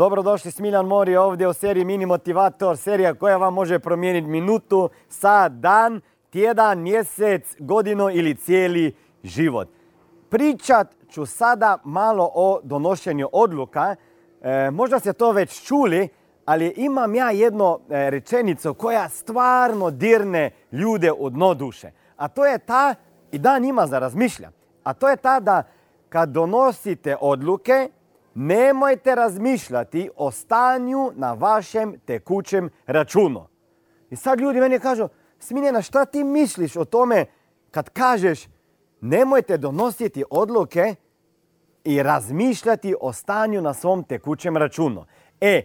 Dobrodošli Smiljan Mori ovdje u seriji Mini Motivator, serija koja vam može promijeniti minutu, sat, dan, tjedan, mjesec, godinu ili cijeli život. Pričat ću sada malo o donošenju odluka. E, možda ste to već čuli, ali imam ja jednu e, rečenicu koja stvarno dirne ljude od dno duše. A to je ta, i dan ima za razmišlja, a to je ta da kad donosite odluke, nemojte razmišljati o stanju na vašem tekućem računu. I sad ljudi meni kažu, Smiljena, šta ti misliš o tome kad kažeš nemojte donositi odluke i razmišljati o stanju na svom tekućem računu. E,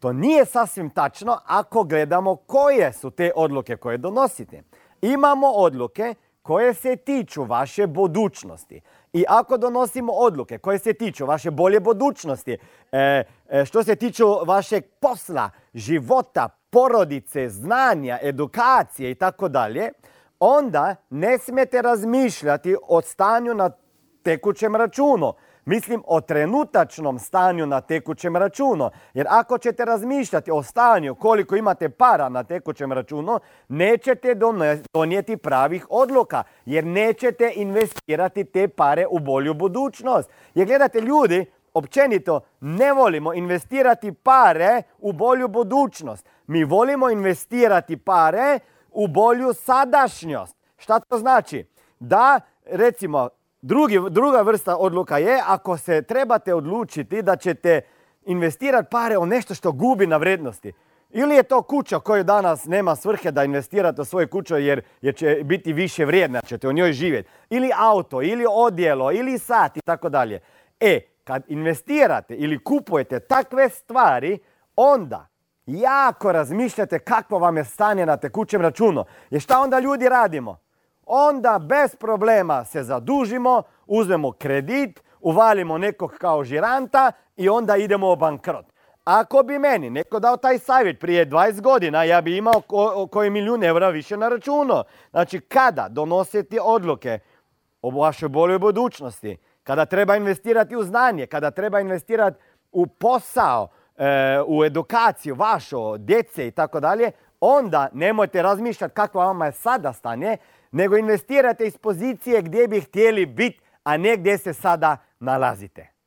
to nije sasvim tačno ako gledamo koje su te odluke koje donosite. Imamo odluke koje se tiču vaše budućnosti. I ako donosimo odluke koje se tiču vaše bolje budućnosti, e, e, što se tiču vašeg posla, života, porodice, znanja, edukacije i tako dalje, onda ne smijete razmišljati o stanju na tekućem računu. Mislim o trenutačnom stanju na tekućem računu. Jer ako ćete razmišljati o stanju koliko imate para na tekućem računu, nećete donijeti pravih odluka. Jer nećete investirati te pare u bolju budućnost. Jer gledate ljudi, općenito ne volimo investirati pare u bolju budućnost. Mi volimo investirati pare u bolju sadašnjost. Šta to znači? Da, recimo, Drugi, druga vrsta odluka je ako se trebate odlučiti da ćete investirati pare u nešto što gubi na vrednosti. Ili je to kuća koju danas nema svrhe da investirate u svoju kuću jer, jer će biti više vrijedna, ćete u njoj živjeti. Ili auto, ili odjelo, ili sat i tako dalje. E, kad investirate ili kupujete takve stvari, onda jako razmišljate kakvo vam je stanje na tekućem računu. Jer šta onda ljudi radimo? Onda bez problema se zadužimo, uzmemo kredit, uvalimo nekog kao žiranta i onda idemo u bankrot. Ako bi meni neko dao taj savjet prije 20 godina, ja bi imao koji milijun eura više na računu. Znači, kada donositi odluke o vašoj boljoj budućnosti, kada treba investirati u znanje, kada treba investirati u posao, e, u edukaciju vašu, djece i tako dalje, onda nemojte razmišljati kakva vama je sada stanje, nego investirate iz pozicije gdje bi htjeli biti, a ne gdje se sada nalazite.